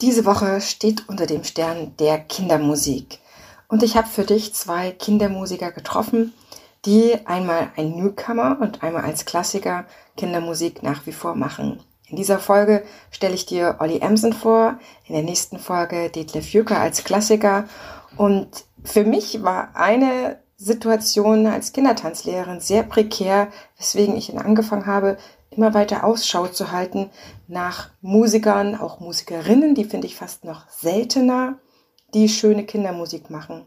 Diese Woche steht unter dem Stern der Kindermusik. Und ich habe für dich zwei Kindermusiker getroffen, die einmal ein Newcomer und einmal als Klassiker Kindermusik nach wie vor machen. In dieser Folge stelle ich dir Olli Emsen vor, in der nächsten Folge Detlef Jücker als Klassiker. Und für mich war eine Situation als Kindertanzlehrerin sehr prekär, weswegen ich angefangen habe, immer weiter Ausschau zu halten nach Musikern, auch Musikerinnen, die finde ich fast noch seltener, die schöne Kindermusik machen.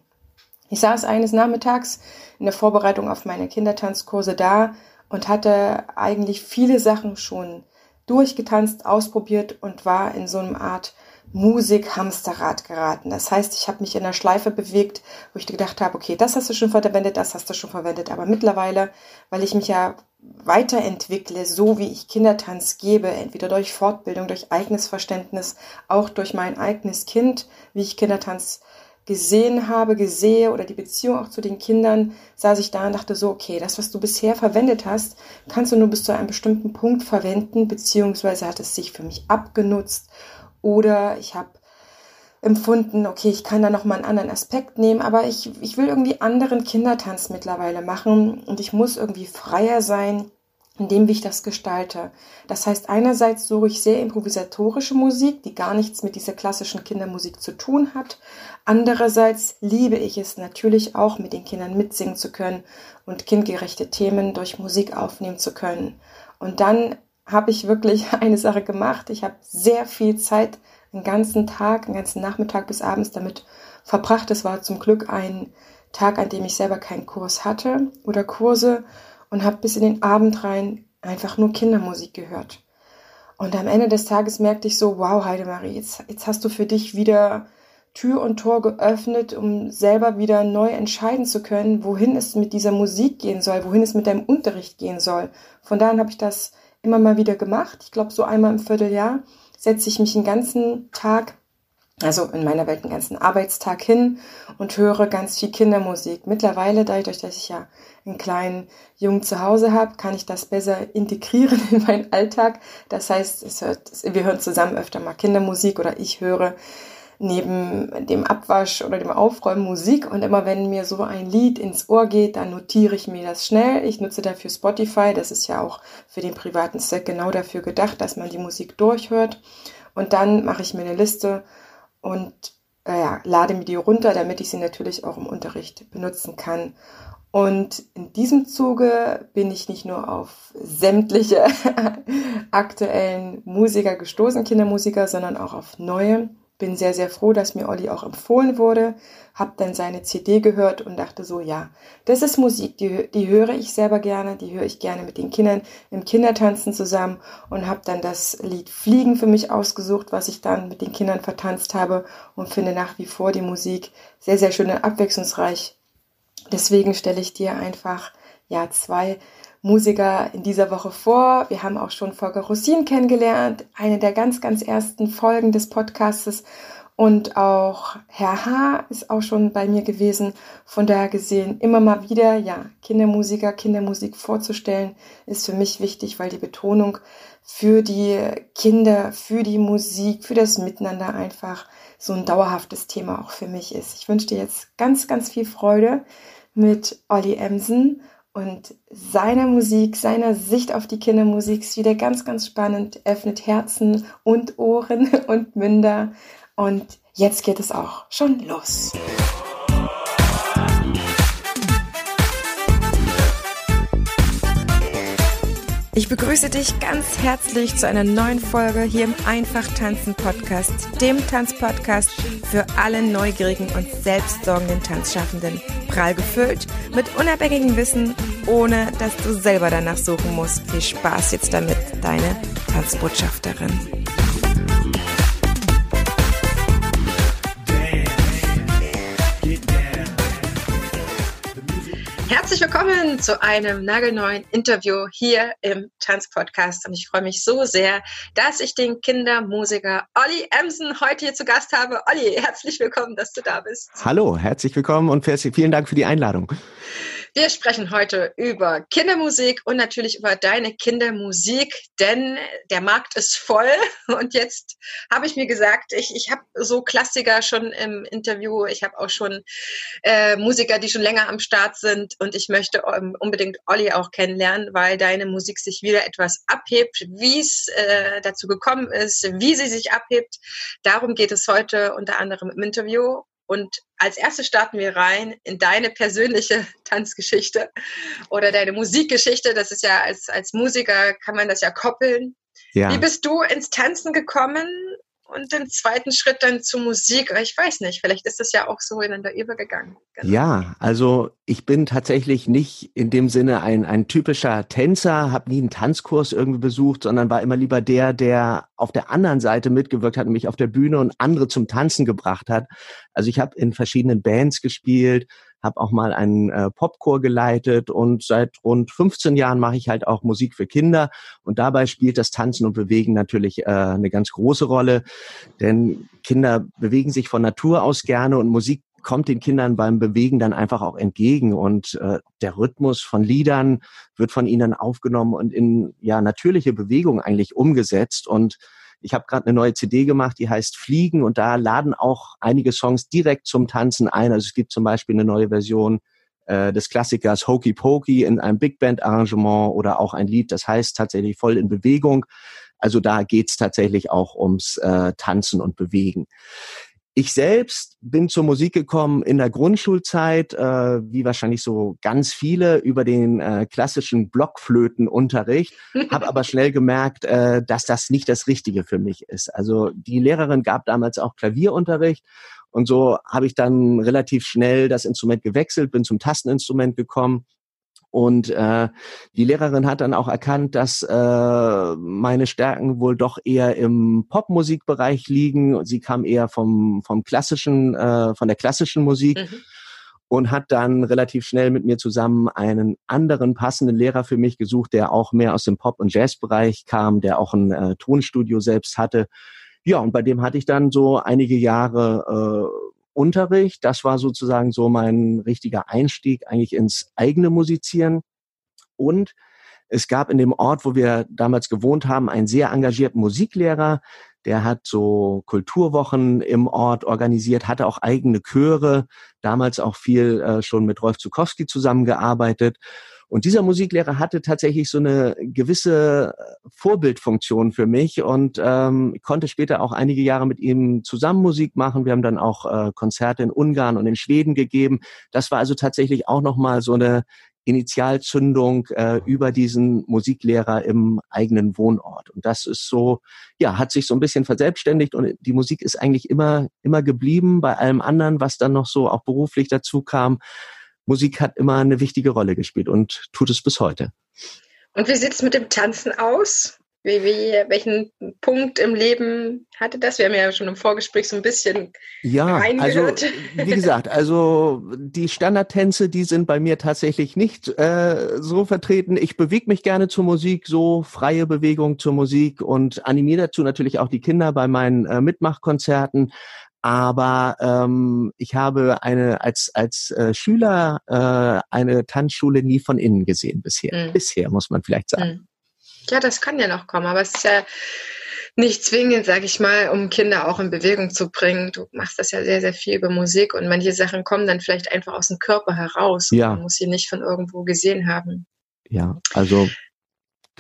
Ich saß eines Nachmittags in der Vorbereitung auf meine Kindertanzkurse da und hatte eigentlich viele Sachen schon durchgetanzt, ausprobiert und war in so einem Art Musik-Hamsterrad geraten. Das heißt, ich habe mich in der Schleife bewegt, wo ich gedacht habe, okay, das hast du schon verwendet, das hast du schon verwendet. Aber mittlerweile, weil ich mich ja weiterentwickle, so wie ich Kindertanz gebe, entweder durch Fortbildung, durch eigenes Verständnis, auch durch mein eigenes Kind, wie ich Kindertanz gesehen habe, gesehe oder die Beziehung auch zu den Kindern, saß ich da und dachte so, okay, das, was du bisher verwendet hast, kannst du nur bis zu einem bestimmten Punkt verwenden, beziehungsweise hat es sich für mich abgenutzt oder ich habe empfunden, okay, ich kann da noch mal einen anderen Aspekt nehmen, aber ich, ich will irgendwie anderen Kindertanz mittlerweile machen und ich muss irgendwie freier sein, indem ich das gestalte. Das heißt, einerseits suche ich sehr improvisatorische Musik, die gar nichts mit dieser klassischen Kindermusik zu tun hat. Andererseits liebe ich es natürlich auch, mit den Kindern mitsingen zu können und kindgerechte Themen durch Musik aufnehmen zu können. Und dann habe ich wirklich eine Sache gemacht. Ich habe sehr viel Zeit, einen ganzen Tag, einen ganzen Nachmittag bis abends damit verbracht. Es war zum Glück ein Tag, an dem ich selber keinen Kurs hatte oder Kurse und habe bis in den Abend rein einfach nur Kindermusik gehört. Und am Ende des Tages merkte ich so, wow, Heidemarie, jetzt, jetzt hast du für dich wieder Tür und Tor geöffnet, um selber wieder neu entscheiden zu können, wohin es mit dieser Musik gehen soll, wohin es mit deinem Unterricht gehen soll. Von daher habe ich das immer mal wieder gemacht. Ich glaube, so einmal im Vierteljahr setze ich mich den ganzen Tag, also in meiner Welt einen ganzen Arbeitstag hin und höre ganz viel Kindermusik. Mittlerweile, dadurch, dass ich ja einen kleinen Jungen zu Hause habe, kann ich das besser integrieren in meinen Alltag. Das heißt, hört, wir hören zusammen öfter mal Kindermusik oder ich höre neben dem Abwasch oder dem Aufräumen Musik und immer wenn mir so ein Lied ins Ohr geht, dann notiere ich mir das schnell. Ich nutze dafür Spotify, das ist ja auch für den privaten Zweck genau dafür gedacht, dass man die Musik durchhört und dann mache ich mir eine Liste und äh, ja, lade mir die runter, damit ich sie natürlich auch im Unterricht benutzen kann. Und in diesem Zuge bin ich nicht nur auf sämtliche aktuellen Musiker gestoßen, Kindermusiker, sondern auch auf neue bin sehr, sehr froh, dass mir Olli auch empfohlen wurde, habe dann seine CD gehört und dachte so, ja, das ist Musik, die, die höre ich selber gerne, die höre ich gerne mit den Kindern im Kindertanzen zusammen und habe dann das Lied Fliegen für mich ausgesucht, was ich dann mit den Kindern vertanzt habe und finde nach wie vor die Musik sehr, sehr schön und abwechslungsreich. Deswegen stelle ich dir einfach ja zwei Musiker in dieser Woche vor. Wir haben auch schon Volker Rossin kennengelernt, eine der ganz, ganz ersten Folgen des Podcastes. Und auch Herr H. ist auch schon bei mir gewesen. Von daher gesehen, immer mal wieder, ja, Kindermusiker, Kindermusik vorzustellen, ist für mich wichtig, weil die Betonung für die Kinder, für die Musik, für das Miteinander einfach so ein dauerhaftes Thema auch für mich ist. Ich wünsche dir jetzt ganz, ganz viel Freude mit Olli Emsen und seiner Musik, seiner Sicht auf die Kindermusik ist wieder ganz, ganz spannend, öffnet Herzen und Ohren und Münder. Und jetzt geht es auch schon los. Ich begrüße dich ganz herzlich zu einer neuen Folge hier im Einfach Tanzen Podcast, dem Tanzpodcast für alle neugierigen und selbstsorgenden Tanzschaffenden. Prall gefüllt mit unabhängigem Wissen, ohne dass du selber danach suchen musst. Viel Spaß jetzt damit, deine Tanzbotschafterin. Herzlich willkommen zu einem nagelneuen Interview hier im Tanzpodcast. Und ich freue mich so sehr, dass ich den Kindermusiker Olli Emsen heute hier zu Gast habe. Olli, herzlich willkommen, dass du da bist. Hallo, herzlich willkommen und vielen Dank für die Einladung. Wir sprechen heute über Kindermusik und natürlich über deine Kindermusik, denn der Markt ist voll. Und jetzt habe ich mir gesagt, ich, ich habe so Klassiker schon im Interview, ich habe auch schon äh, Musiker, die schon länger am Start sind und ich möchte ähm, unbedingt Olli auch kennenlernen, weil deine Musik sich wieder etwas abhebt, wie es äh, dazu gekommen ist, wie sie sich abhebt. Darum geht es heute unter anderem im Interview. Und als erstes starten wir rein in deine persönliche Tanzgeschichte oder deine Musikgeschichte. Das ist ja als, als Musiker kann man das ja koppeln. Ja. Wie bist du ins Tanzen gekommen? Und den zweiten Schritt dann zur Musik. Ich weiß nicht, vielleicht ist das ja auch so ineinander übergegangen. Genau. Ja, also ich bin tatsächlich nicht in dem Sinne ein, ein typischer Tänzer, habe nie einen Tanzkurs irgendwie besucht, sondern war immer lieber der, der auf der anderen Seite mitgewirkt hat, mich auf der Bühne und andere zum Tanzen gebracht hat. Also ich habe in verschiedenen Bands gespielt, habe auch mal einen äh, Popchor geleitet und seit rund 15 Jahren mache ich halt auch Musik für Kinder. Und dabei spielt das Tanzen und Bewegen natürlich äh, eine ganz große Rolle, denn Kinder bewegen sich von Natur aus gerne und Musik kommt den Kindern beim Bewegen dann einfach auch entgegen. Und äh, der Rhythmus von Liedern wird von ihnen aufgenommen und in ja natürliche Bewegung eigentlich umgesetzt. Und ich habe gerade eine neue CD gemacht, die heißt Fliegen und da laden auch einige Songs direkt zum Tanzen ein. Also es gibt zum Beispiel eine neue Version äh, des Klassikers Hokey Pokey in einem Big Band Arrangement oder auch ein Lied, das heißt tatsächlich voll in Bewegung. Also da geht's tatsächlich auch ums äh, Tanzen und Bewegen. Ich selbst bin zur Musik gekommen in der Grundschulzeit, äh, wie wahrscheinlich so ganz viele, über den äh, klassischen Blockflötenunterricht, habe aber schnell gemerkt, äh, dass das nicht das Richtige für mich ist. Also die Lehrerin gab damals auch Klavierunterricht und so habe ich dann relativ schnell das Instrument gewechselt, bin zum Tasteninstrument gekommen und äh, die Lehrerin hat dann auch erkannt, dass äh, meine Stärken wohl doch eher im Popmusikbereich liegen. Sie kam eher vom, vom klassischen, äh, von der klassischen Musik. Mhm. Und hat dann relativ schnell mit mir zusammen einen anderen passenden Lehrer für mich gesucht, der auch mehr aus dem Pop- und Jazzbereich kam, der auch ein äh, Tonstudio selbst hatte. Ja, und bei dem hatte ich dann so einige Jahre äh, Unterricht. Das war sozusagen so mein richtiger Einstieg eigentlich ins eigene Musizieren. Und es gab in dem Ort, wo wir damals gewohnt haben, einen sehr engagierten Musiklehrer. Der hat so Kulturwochen im Ort organisiert, hatte auch eigene Chöre, damals auch viel äh, schon mit Rolf Zukowski zusammengearbeitet. Und dieser Musiklehrer hatte tatsächlich so eine gewisse äh, Vorbildfunktion für mich und ähm, konnte später auch einige Jahre mit ihm zusammen Musik machen. Wir haben dann auch äh, Konzerte in Ungarn und in Schweden gegeben. Das war also tatsächlich auch nochmal so eine Initialzündung äh, über diesen Musiklehrer im eigenen Wohnort. Und das ist so, ja, hat sich so ein bisschen verselbstständigt und die Musik ist eigentlich immer, immer geblieben bei allem anderen, was dann noch so auch beruflich dazu kam. Musik hat immer eine wichtige Rolle gespielt und tut es bis heute. Und wie sieht es mit dem Tanzen aus? Wie, wie, welchen Punkt im Leben hatte das? Wir haben ja schon im Vorgespräch so ein bisschen ja, reingehört. also wie gesagt, also die Standardtänze, die sind bei mir tatsächlich nicht äh, so vertreten. Ich bewege mich gerne zur Musik, so freie Bewegung zur Musik und animiere dazu natürlich auch die Kinder bei meinen äh, Mitmachkonzerten aber ähm, ich habe eine als als äh, Schüler äh, eine Tanzschule nie von innen gesehen bisher. Mhm. Bisher muss man vielleicht sagen. Mhm. Ja, das kann ja noch kommen, aber es ist ja nicht zwingend, sage ich mal, um Kinder auch in Bewegung zu bringen. Du machst das ja sehr, sehr viel über Musik und manche Sachen kommen dann vielleicht einfach aus dem Körper heraus. Ja. Man muss sie nicht von irgendwo gesehen haben. Ja, also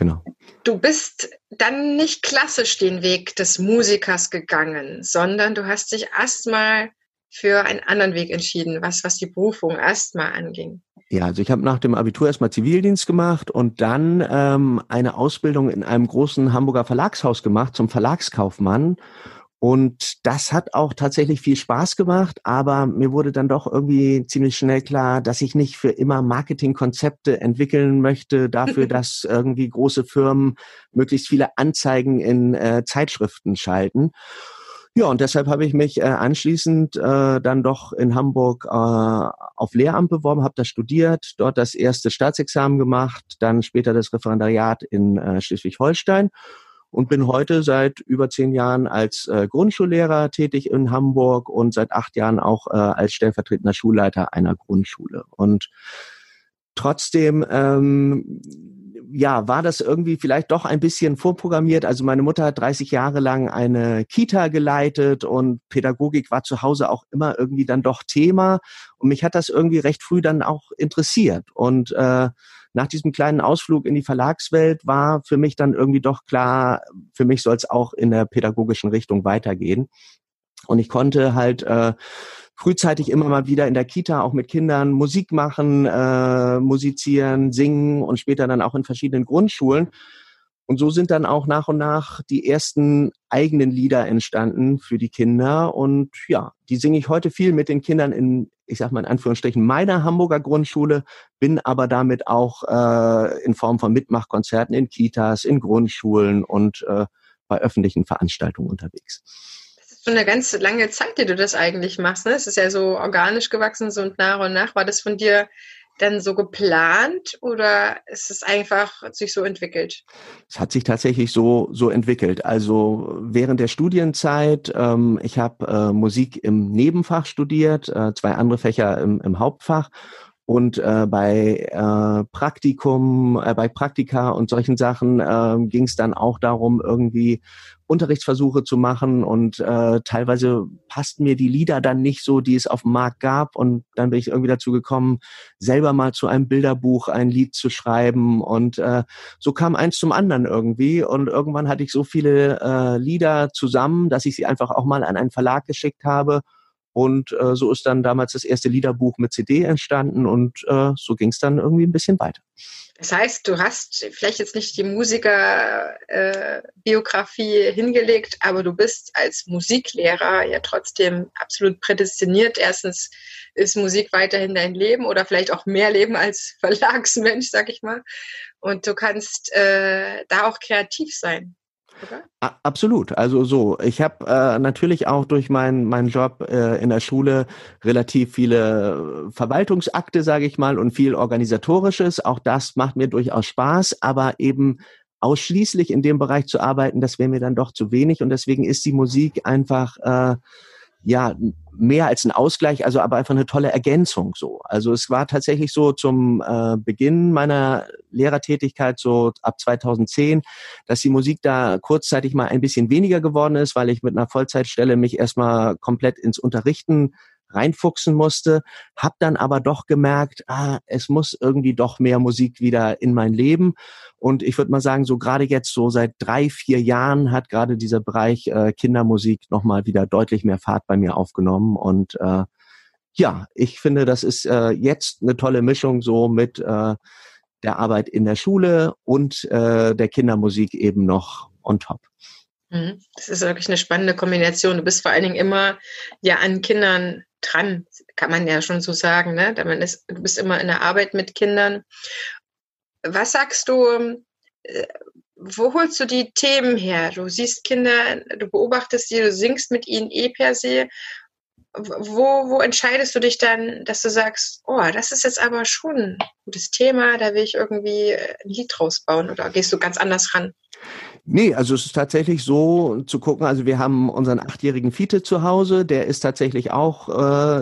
Genau. Du bist dann nicht klassisch den Weg des Musikers gegangen, sondern du hast dich erstmal für einen anderen Weg entschieden, was, was die Berufung erstmal anging. Ja, also ich habe nach dem Abitur erstmal Zivildienst gemacht und dann ähm, eine Ausbildung in einem großen Hamburger Verlagshaus gemacht zum Verlagskaufmann und das hat auch tatsächlich viel Spaß gemacht, aber mir wurde dann doch irgendwie ziemlich schnell klar, dass ich nicht für immer Marketingkonzepte entwickeln möchte, dafür, dass irgendwie große Firmen möglichst viele Anzeigen in äh, Zeitschriften schalten. Ja, und deshalb habe ich mich äh, anschließend äh, dann doch in Hamburg äh, auf Lehramt beworben, habe da studiert, dort das erste Staatsexamen gemacht, dann später das Referendariat in äh, Schleswig-Holstein und bin heute seit über zehn Jahren als äh, Grundschullehrer tätig in Hamburg und seit acht Jahren auch äh, als stellvertretender Schulleiter einer Grundschule. Und trotzdem ähm, ja, war das irgendwie vielleicht doch ein bisschen vorprogrammiert. Also meine Mutter hat 30 Jahre lang eine Kita geleitet und Pädagogik war zu Hause auch immer irgendwie dann doch Thema. Und mich hat das irgendwie recht früh dann auch interessiert. Und äh, nach diesem kleinen Ausflug in die Verlagswelt war für mich dann irgendwie doch klar, für mich soll es auch in der pädagogischen Richtung weitergehen. Und ich konnte halt äh, frühzeitig immer mal wieder in der Kita auch mit Kindern Musik machen, äh, musizieren, singen und später dann auch in verschiedenen Grundschulen. Und so sind dann auch nach und nach die ersten eigenen Lieder entstanden für die Kinder. Und ja, die singe ich heute viel mit den Kindern in, ich sag mal in Anführungsstrichen, meiner Hamburger Grundschule, bin aber damit auch äh, in Form von Mitmachkonzerten in Kitas, in Grundschulen und äh, bei öffentlichen Veranstaltungen unterwegs schon eine ganz lange Zeit, die du das eigentlich machst. Ne? Es ist ja so organisch gewachsen, so und nach und nach. War das von dir dann so geplant oder ist es einfach sich so entwickelt? Es hat sich tatsächlich so so entwickelt. Also während der Studienzeit, ähm, ich habe äh, Musik im Nebenfach studiert, äh, zwei andere Fächer im, im Hauptfach und äh, bei äh, Praktikum, äh, bei Praktika und solchen Sachen äh, ging es dann auch darum, irgendwie Unterrichtsversuche zu machen. Und äh, teilweise passten mir die Lieder dann nicht so, die es auf dem Markt gab. Und dann bin ich irgendwie dazu gekommen, selber mal zu einem Bilderbuch ein Lied zu schreiben. Und äh, so kam eins zum anderen irgendwie. Und irgendwann hatte ich so viele äh, Lieder zusammen, dass ich sie einfach auch mal an einen Verlag geschickt habe und äh, so ist dann damals das erste Liederbuch mit CD entstanden und äh, so ging es dann irgendwie ein bisschen weiter. Das heißt, du hast vielleicht jetzt nicht die Musikerbiografie äh, hingelegt, aber du bist als Musiklehrer ja trotzdem absolut prädestiniert. Erstens ist Musik weiterhin dein Leben oder vielleicht auch mehr Leben als Verlagsmensch, sag ich mal. Und du kannst äh, da auch kreativ sein oder? Absolut. Also so, ich habe äh, natürlich auch durch meinen meinen Job äh, in der Schule relativ viele Verwaltungsakte, sage ich mal, und viel organisatorisches. Auch das macht mir durchaus Spaß, aber eben ausschließlich in dem Bereich zu arbeiten, das wäre mir dann doch zu wenig und deswegen ist die Musik einfach äh, ja mehr als ein Ausgleich, also aber einfach eine tolle Ergänzung so. Also es war tatsächlich so zum äh, Beginn meiner Lehrertätigkeit so ab 2010, dass die Musik da kurzzeitig mal ein bisschen weniger geworden ist, weil ich mit einer Vollzeitstelle mich erstmal komplett ins Unterrichten reinfuchsen musste, habe dann aber doch gemerkt, ah, es muss irgendwie doch mehr Musik wieder in mein Leben. Und ich würde mal sagen, so gerade jetzt so seit drei, vier Jahren hat gerade dieser Bereich äh, Kindermusik nochmal wieder deutlich mehr Fahrt bei mir aufgenommen. Und äh, ja, ich finde, das ist äh, jetzt eine tolle Mischung so mit äh, der Arbeit in der Schule und äh, der Kindermusik eben noch on top. Mhm. Das ist wirklich eine spannende Kombination. Du bist vor allen Dingen immer ja an Kindern dran, kann man ja schon so sagen. Ne? Man ist, du bist immer in der Arbeit mit Kindern. Was sagst du, äh, wo holst du die Themen her? Du siehst Kinder, du beobachtest sie, du singst mit ihnen eh per se. Wo, wo entscheidest du dich dann, dass du sagst, oh, das ist jetzt aber schon ein gutes Thema, da will ich irgendwie ein Lied draus bauen oder gehst du ganz anders ran? Nee, also es ist tatsächlich so zu gucken, also wir haben unseren achtjährigen Fiete zu Hause, der ist tatsächlich auch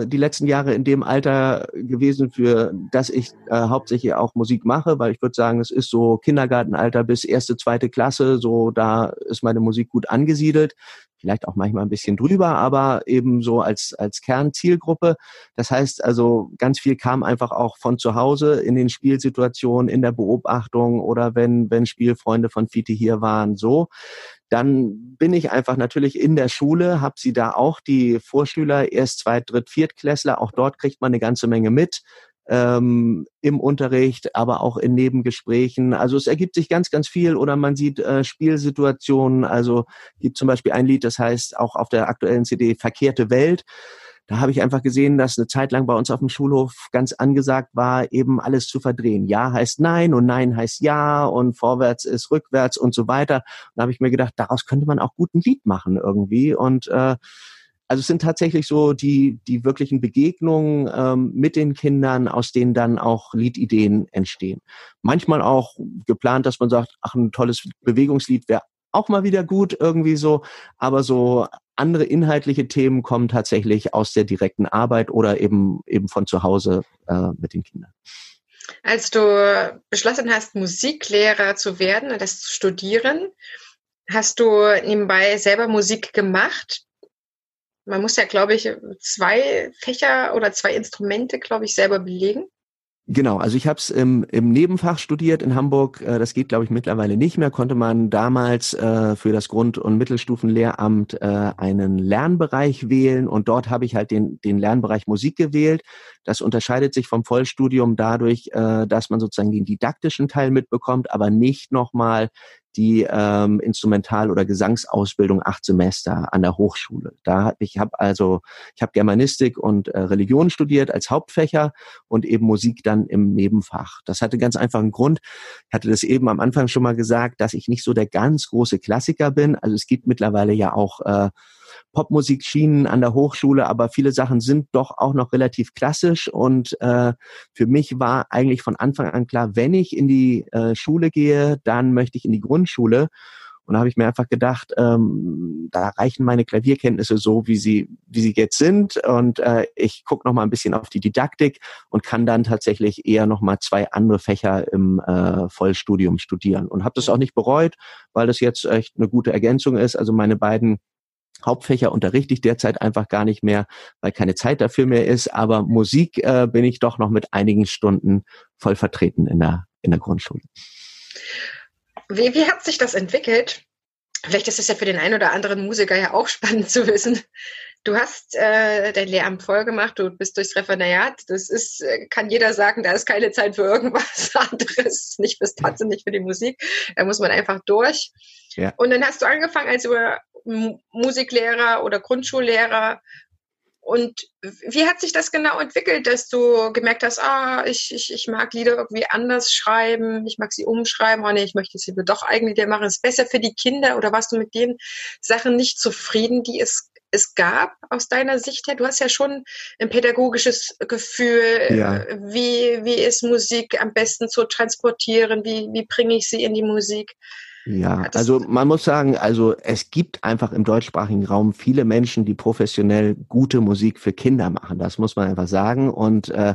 äh, die letzten Jahre in dem Alter gewesen, für das ich äh, hauptsächlich auch Musik mache, weil ich würde sagen, es ist so Kindergartenalter bis erste, zweite Klasse, so da ist meine Musik gut angesiedelt vielleicht auch manchmal ein bisschen drüber, aber eben so als, als Kernzielgruppe. Das heißt also, ganz viel kam einfach auch von zu Hause in den Spielsituationen, in der Beobachtung oder wenn, wenn Spielfreunde von Fiti hier waren, so. Dann bin ich einfach natürlich in der Schule, habe sie da auch die Vorschüler, erst Zweit-, Dritt-, Viertklässler, auch dort kriegt man eine ganze Menge mit ähm, im Unterricht, aber auch in Nebengesprächen. Also es ergibt sich ganz, ganz viel oder man sieht äh, Spielsituationen. Also gibt zum Beispiel ein Lied, das heißt auch auf der aktuellen CD Verkehrte Welt. Da habe ich einfach gesehen, dass eine Zeit lang bei uns auf dem Schulhof ganz angesagt war, eben alles zu verdrehen. Ja heißt Nein und Nein heißt Ja und vorwärts ist rückwärts und so weiter. Und da habe ich mir gedacht, daraus könnte man auch gut ein Lied machen irgendwie. Und äh, also es sind tatsächlich so die, die wirklichen Begegnungen ähm, mit den Kindern, aus denen dann auch Liedideen entstehen. Manchmal auch geplant, dass man sagt, ach, ein tolles Bewegungslied wäre auch mal wieder gut irgendwie so, aber so andere inhaltliche Themen kommen tatsächlich aus der direkten Arbeit oder eben eben von zu Hause äh, mit den Kindern. Als du beschlossen hast, Musiklehrer zu werden und das zu studieren, hast du nebenbei selber Musik gemacht? Man muss ja, glaube ich, zwei Fächer oder zwei Instrumente, glaube ich, selber belegen. Genau, also ich habe es im, im Nebenfach studiert in Hamburg. Äh, das geht, glaube ich, mittlerweile nicht mehr. Konnte man damals äh, für das Grund- und Mittelstufenlehramt äh, einen Lernbereich wählen und dort habe ich halt den, den Lernbereich Musik gewählt. Das unterscheidet sich vom Vollstudium dadurch, äh, dass man sozusagen den didaktischen Teil mitbekommt, aber nicht nochmal die ähm, Instrumental- oder Gesangsausbildung acht Semester an der Hochschule. Da ich habe also ich habe Germanistik und äh, Religion studiert als Hauptfächer und eben Musik dann im Nebenfach. Das hatte ganz einfach einen Grund. Ich hatte das eben am Anfang schon mal gesagt, dass ich nicht so der ganz große Klassiker bin. Also es gibt mittlerweile ja auch äh, Popmusik schienen an der Hochschule, aber viele Sachen sind doch auch noch relativ klassisch und äh, für mich war eigentlich von Anfang an klar, wenn ich in die äh, Schule gehe, dann möchte ich in die Grundschule. Und da habe ich mir einfach gedacht, ähm, da reichen meine Klavierkenntnisse so, wie sie, wie sie jetzt sind. Und äh, ich gucke noch mal ein bisschen auf die Didaktik und kann dann tatsächlich eher noch mal zwei andere Fächer im äh, Vollstudium studieren. Und habe das auch nicht bereut, weil das jetzt echt eine gute Ergänzung ist. Also meine beiden Hauptfächer unterrichte ich derzeit einfach gar nicht mehr, weil keine Zeit dafür mehr ist. Aber Musik äh, bin ich doch noch mit einigen Stunden voll vertreten in der, in der Grundschule. Wie, wie hat sich das entwickelt? Vielleicht ist es ja für den einen oder anderen Musiker ja auch spannend zu wissen. Du hast äh, dein Lehramt voll gemacht, du bist durchs Referendariat. Das ist, äh, kann jeder sagen, da ist keine Zeit für irgendwas anderes, nicht fürs Tanzen, nicht für die Musik. Da muss man einfach durch. Ja. Und dann hast du angefangen als Musiklehrer oder Grundschullehrer. Und wie hat sich das genau entwickelt, dass du gemerkt hast, ah, ich, ich, ich mag Lieder irgendwie anders schreiben, ich mag sie umschreiben, oh nee, ich möchte sie doch eigentlich machen, es ist besser für die Kinder oder warst du mit den Sachen nicht zufrieden, die es, es gab aus deiner Sicht her? Du hast ja schon ein pädagogisches Gefühl, ja. wie, wie ist Musik am besten zu transportieren, wie, wie bringe ich sie in die Musik? Ja, also man muss sagen, also es gibt einfach im deutschsprachigen Raum viele Menschen, die professionell gute Musik für Kinder machen. Das muss man einfach sagen. Und äh,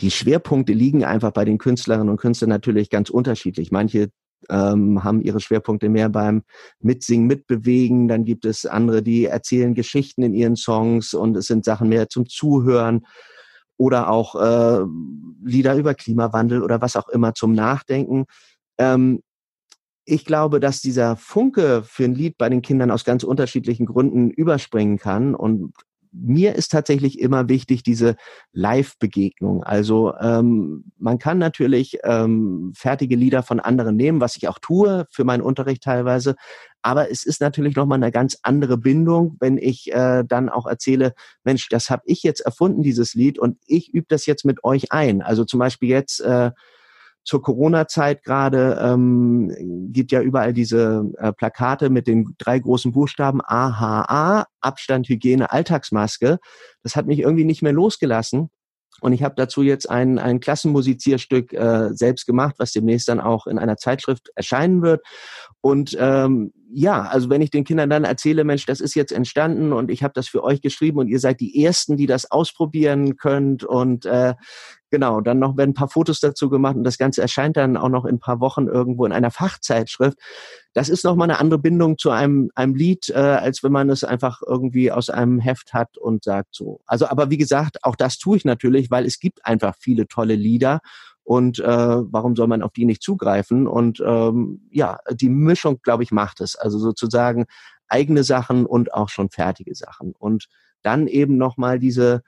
die Schwerpunkte liegen einfach bei den Künstlerinnen und Künstlern natürlich ganz unterschiedlich. Manche ähm, haben ihre Schwerpunkte mehr beim Mitsingen, Mitbewegen. Dann gibt es andere, die erzählen Geschichten in ihren Songs und es sind Sachen mehr zum Zuhören oder auch äh, Lieder über Klimawandel oder was auch immer zum Nachdenken. Ähm, ich glaube, dass dieser Funke für ein Lied bei den Kindern aus ganz unterschiedlichen Gründen überspringen kann. Und mir ist tatsächlich immer wichtig diese Live-Begegnung. Also ähm, man kann natürlich ähm, fertige Lieder von anderen nehmen, was ich auch tue für meinen Unterricht teilweise. Aber es ist natürlich nochmal eine ganz andere Bindung, wenn ich äh, dann auch erzähle, Mensch, das habe ich jetzt erfunden, dieses Lied, und ich übe das jetzt mit euch ein. Also zum Beispiel jetzt äh, zur Corona-Zeit gerade ähm, gibt ja überall diese äh, Plakate mit den drei großen Buchstaben AHA, Abstand, Hygiene, Alltagsmaske. Das hat mich irgendwie nicht mehr losgelassen. Und ich habe dazu jetzt ein, ein Klassenmusizierstück äh, selbst gemacht, was demnächst dann auch in einer Zeitschrift erscheinen wird. Und ähm, ja, also wenn ich den Kindern dann erzähle, Mensch, das ist jetzt entstanden und ich habe das für euch geschrieben und ihr seid die Ersten, die das ausprobieren könnt und äh, Genau, dann noch werden ein paar Fotos dazu gemacht und das Ganze erscheint dann auch noch in ein paar Wochen irgendwo in einer Fachzeitschrift. Das ist nochmal eine andere Bindung zu einem, einem Lied, äh, als wenn man es einfach irgendwie aus einem Heft hat und sagt so. Also, aber wie gesagt, auch das tue ich natürlich, weil es gibt einfach viele tolle Lieder und äh, warum soll man auf die nicht zugreifen? Und ähm, ja, die Mischung, glaube ich, macht es. Also sozusagen eigene Sachen und auch schon fertige Sachen. Und dann eben nochmal diese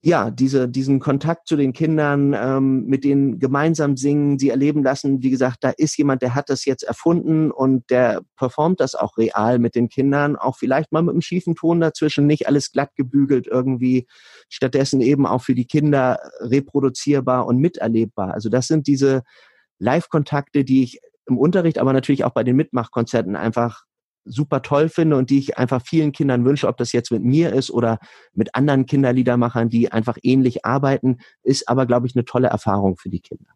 ja, diese, diesen Kontakt zu den Kindern, ähm, mit denen gemeinsam singen, sie erleben lassen, wie gesagt, da ist jemand, der hat das jetzt erfunden und der performt das auch real mit den Kindern, auch vielleicht mal mit einem schiefen Ton dazwischen, nicht alles glatt gebügelt irgendwie, stattdessen eben auch für die Kinder reproduzierbar und miterlebbar. Also das sind diese Live-Kontakte, die ich im Unterricht, aber natürlich auch bei den Mitmachkonzerten einfach super toll finde und die ich einfach vielen Kindern wünsche, ob das jetzt mit mir ist oder mit anderen Kinderliedermachern, die einfach ähnlich arbeiten, ist aber, glaube ich, eine tolle Erfahrung für die Kinder.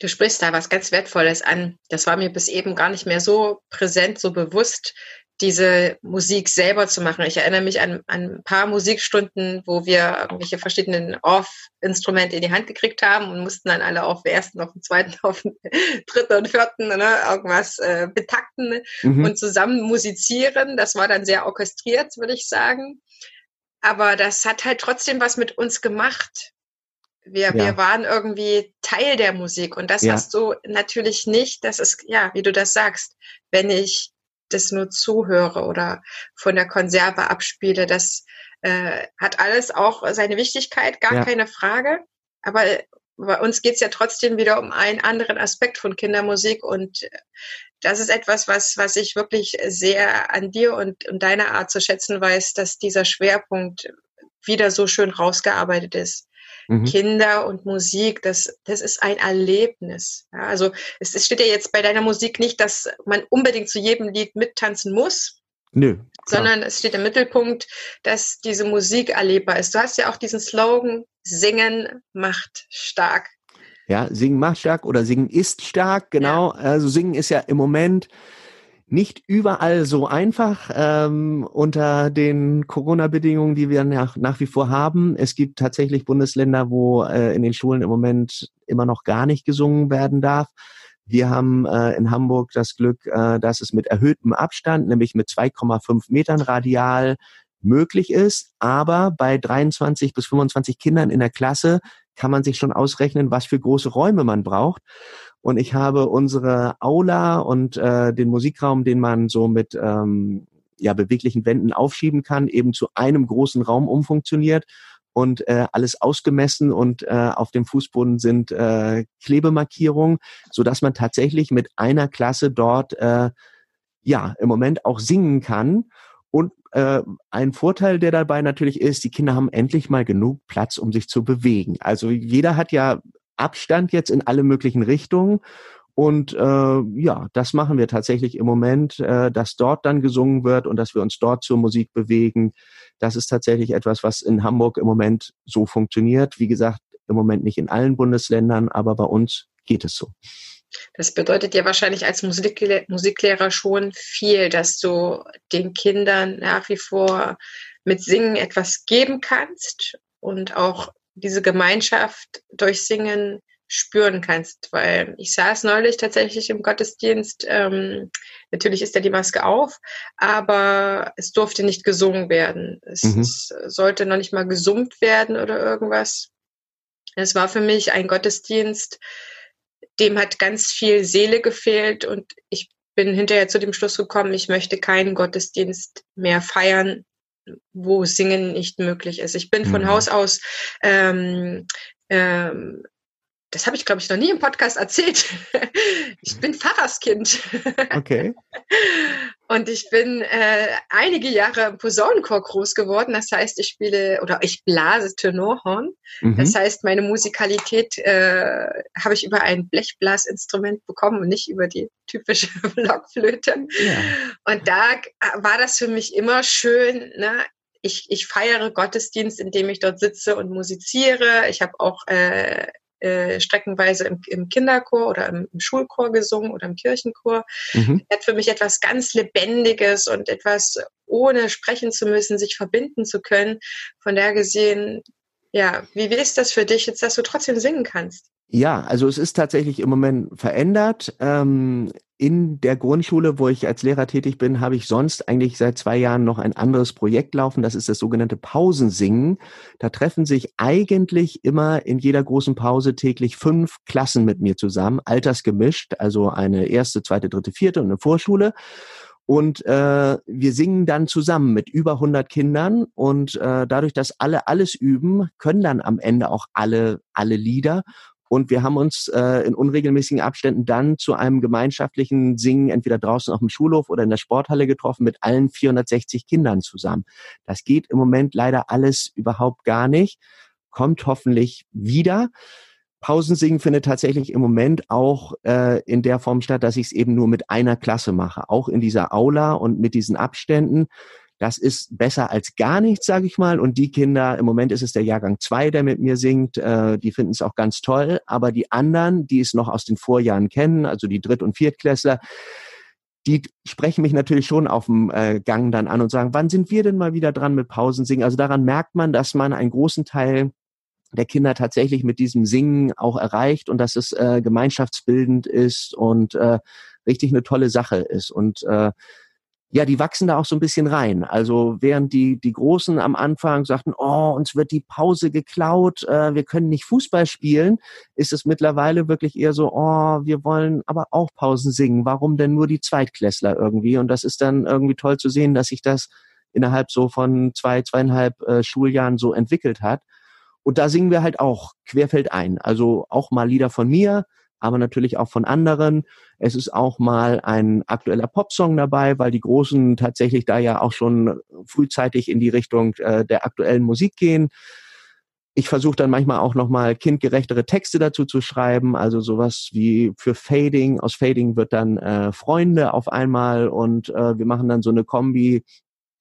Du sprichst da was ganz Wertvolles an. Das war mir bis eben gar nicht mehr so präsent, so bewusst. Diese Musik selber zu machen. Ich erinnere mich an, an ein paar Musikstunden, wo wir irgendwelche verschiedenen Off-Instrumente in die Hand gekriegt haben und mussten dann alle auf den ersten, auf den zweiten, auf den dritten und vierten ne, irgendwas äh, betakten mhm. und zusammen musizieren. Das war dann sehr orchestriert, würde ich sagen. Aber das hat halt trotzdem was mit uns gemacht. Wir, ja. wir waren irgendwie Teil der Musik und das ja. hast du natürlich nicht. Das ist, ja, wie du das sagst, wenn ich das nur zuhöre oder von der Konserve abspiele. Das äh, hat alles auch seine Wichtigkeit, gar ja. keine Frage. Aber bei uns geht's ja trotzdem wieder um einen anderen Aspekt von Kindermusik und das ist etwas, was, was ich wirklich sehr an dir und, und deiner Art zu schätzen weiß, dass dieser Schwerpunkt wieder so schön rausgearbeitet ist. Mhm. Kinder und Musik, das, das ist ein Erlebnis. Ja, also es, es steht ja jetzt bei deiner Musik nicht, dass man unbedingt zu jedem Lied mittanzen muss. Nö. Klar. Sondern es steht im Mittelpunkt, dass diese Musik erlebbar ist. Du hast ja auch diesen Slogan, Singen macht stark. Ja, Singen macht stark oder Singen ist stark, genau. Ja. Also Singen ist ja im Moment nicht überall so einfach ähm, unter den Corona-Bedingungen, die wir nach, nach wie vor haben. Es gibt tatsächlich Bundesländer, wo äh, in den Schulen im Moment immer noch gar nicht gesungen werden darf. Wir haben äh, in Hamburg das Glück, äh, dass es mit erhöhtem Abstand, nämlich mit 2,5 Metern radial möglich ist. Aber bei 23 bis 25 Kindern in der Klasse kann man sich schon ausrechnen, was für große Räume man braucht. Und ich habe unsere Aula und äh, den Musikraum, den man so mit ähm, ja, beweglichen Wänden aufschieben kann, eben zu einem großen Raum umfunktioniert und äh, alles ausgemessen und äh, auf dem Fußboden sind äh, Klebemarkierungen, so dass man tatsächlich mit einer Klasse dort äh, ja im Moment auch singen kann. Und äh, ein Vorteil, der dabei natürlich ist, die Kinder haben endlich mal genug Platz, um sich zu bewegen. Also jeder hat ja Abstand jetzt in alle möglichen Richtungen. Und äh, ja, das machen wir tatsächlich im Moment, äh, dass dort dann gesungen wird und dass wir uns dort zur Musik bewegen. Das ist tatsächlich etwas, was in Hamburg im Moment so funktioniert. Wie gesagt, im Moment nicht in allen Bundesländern, aber bei uns geht es so. Das bedeutet ja wahrscheinlich als Musiklehrer, Musiklehrer schon viel, dass du den Kindern nach wie vor mit Singen etwas geben kannst und auch diese Gemeinschaft durch Singen spüren kannst, weil ich saß neulich tatsächlich im Gottesdienst, ähm, natürlich ist da die Maske auf, aber es durfte nicht gesungen werden. Es, mhm. es sollte noch nicht mal gesummt werden oder irgendwas. Es war für mich ein Gottesdienst, dem hat ganz viel Seele gefehlt und ich bin hinterher zu dem Schluss gekommen, ich möchte keinen Gottesdienst mehr feiern, wo Singen nicht möglich ist. Ich bin von mhm. Haus aus ähm, ähm, das habe ich, glaube ich, noch nie im Podcast erzählt. ich bin Pfarrerskind. Okay. Und ich bin äh, einige Jahre im Posaunenchor groß geworden. Das heißt, ich spiele oder ich blase Tenorhorn. Mhm. Das heißt, meine Musikalität äh, habe ich über ein Blechblasinstrument bekommen und nicht über die typische Blockflöte. Ja. Und da war das für mich immer schön. Ne? Ich, ich feiere Gottesdienst, indem ich dort sitze und musiziere. Ich habe auch äh, äh, streckenweise im, im Kinderchor oder im, im, Schulchor gesungen oder im Kirchenchor. Mhm. Hat für mich etwas ganz Lebendiges und etwas ohne sprechen zu müssen, sich verbinden zu können. Von daher gesehen, ja, wie, wie ist das für dich jetzt, dass du trotzdem singen kannst? Ja, also es ist tatsächlich im Moment verändert. Ähm, in der Grundschule, wo ich als Lehrer tätig bin, habe ich sonst eigentlich seit zwei Jahren noch ein anderes Projekt laufen. Das ist das sogenannte Pausensingen. Da treffen sich eigentlich immer in jeder großen Pause täglich fünf Klassen mit mir zusammen, altersgemischt, also eine erste, zweite, dritte, vierte und eine Vorschule. Und äh, wir singen dann zusammen mit über 100 Kindern und äh, dadurch, dass alle alles üben, können dann am Ende auch alle alle Lieder und wir haben uns äh, in unregelmäßigen Abständen dann zu einem gemeinschaftlichen Singen entweder draußen auf dem Schulhof oder in der Sporthalle getroffen mit allen 460 Kindern zusammen. Das geht im Moment leider alles überhaupt gar nicht. Kommt hoffentlich wieder. Pausensingen findet tatsächlich im Moment auch äh, in der Form statt, dass ich es eben nur mit einer Klasse mache, auch in dieser Aula und mit diesen Abständen. Das ist besser als gar nichts, sage ich mal. Und die Kinder, im Moment ist es der Jahrgang zwei, der mit mir singt, äh, die finden es auch ganz toll. Aber die anderen, die es noch aus den Vorjahren kennen, also die Dritt- und Viertklässler, die sprechen mich natürlich schon auf dem äh, Gang dann an und sagen, wann sind wir denn mal wieder dran mit Pausensingen? Also daran merkt man, dass man einen großen Teil der Kinder tatsächlich mit diesem Singen auch erreicht und dass es äh, gemeinschaftsbildend ist und äh, richtig eine tolle Sache ist. Und äh, ja, die wachsen da auch so ein bisschen rein. Also während die, die Großen am Anfang sagten, oh, uns wird die Pause geklaut, äh, wir können nicht Fußball spielen, ist es mittlerweile wirklich eher so, oh, wir wollen aber auch Pausen singen. Warum denn nur die Zweitklässler irgendwie? Und das ist dann irgendwie toll zu sehen, dass sich das innerhalb so von zwei, zweieinhalb äh, Schuljahren so entwickelt hat. Und da singen wir halt auch querfeld ein. Also auch mal Lieder von mir, aber natürlich auch von anderen. Es ist auch mal ein aktueller Popsong dabei, weil die Großen tatsächlich da ja auch schon frühzeitig in die Richtung äh, der aktuellen Musik gehen. Ich versuche dann manchmal auch nochmal kindgerechtere Texte dazu zu schreiben, also sowas wie für Fading. Aus Fading wird dann äh, Freunde auf einmal und äh, wir machen dann so eine Kombi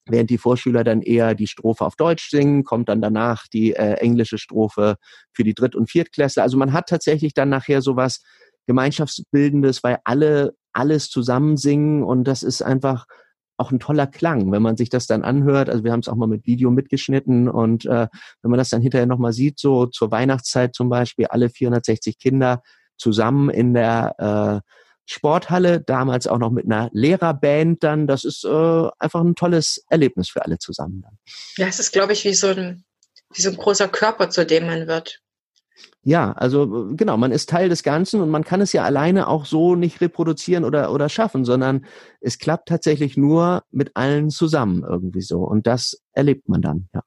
während die Vorschüler dann eher die Strophe auf Deutsch singen, kommt dann danach die äh, englische Strophe für die Dritt- und Viertklässler. Also man hat tatsächlich dann nachher sowas Gemeinschaftsbildendes, weil alle alles zusammen singen und das ist einfach auch ein toller Klang, wenn man sich das dann anhört. Also wir haben es auch mal mit Video mitgeschnitten und äh, wenn man das dann hinterher nochmal sieht, so zur Weihnachtszeit zum Beispiel, alle 460 Kinder zusammen in der äh, Sporthalle, damals auch noch mit einer Lehrerband dann. Das ist äh, einfach ein tolles Erlebnis für alle zusammen. Dann. Ja, es ist, glaube ich, wie so ein, wie so ein großer Körper, zu dem man wird. Ja, also genau, man ist Teil des Ganzen und man kann es ja alleine auch so nicht reproduzieren oder, oder schaffen, sondern es klappt tatsächlich nur mit allen zusammen irgendwie so. Und das erlebt man dann, ja.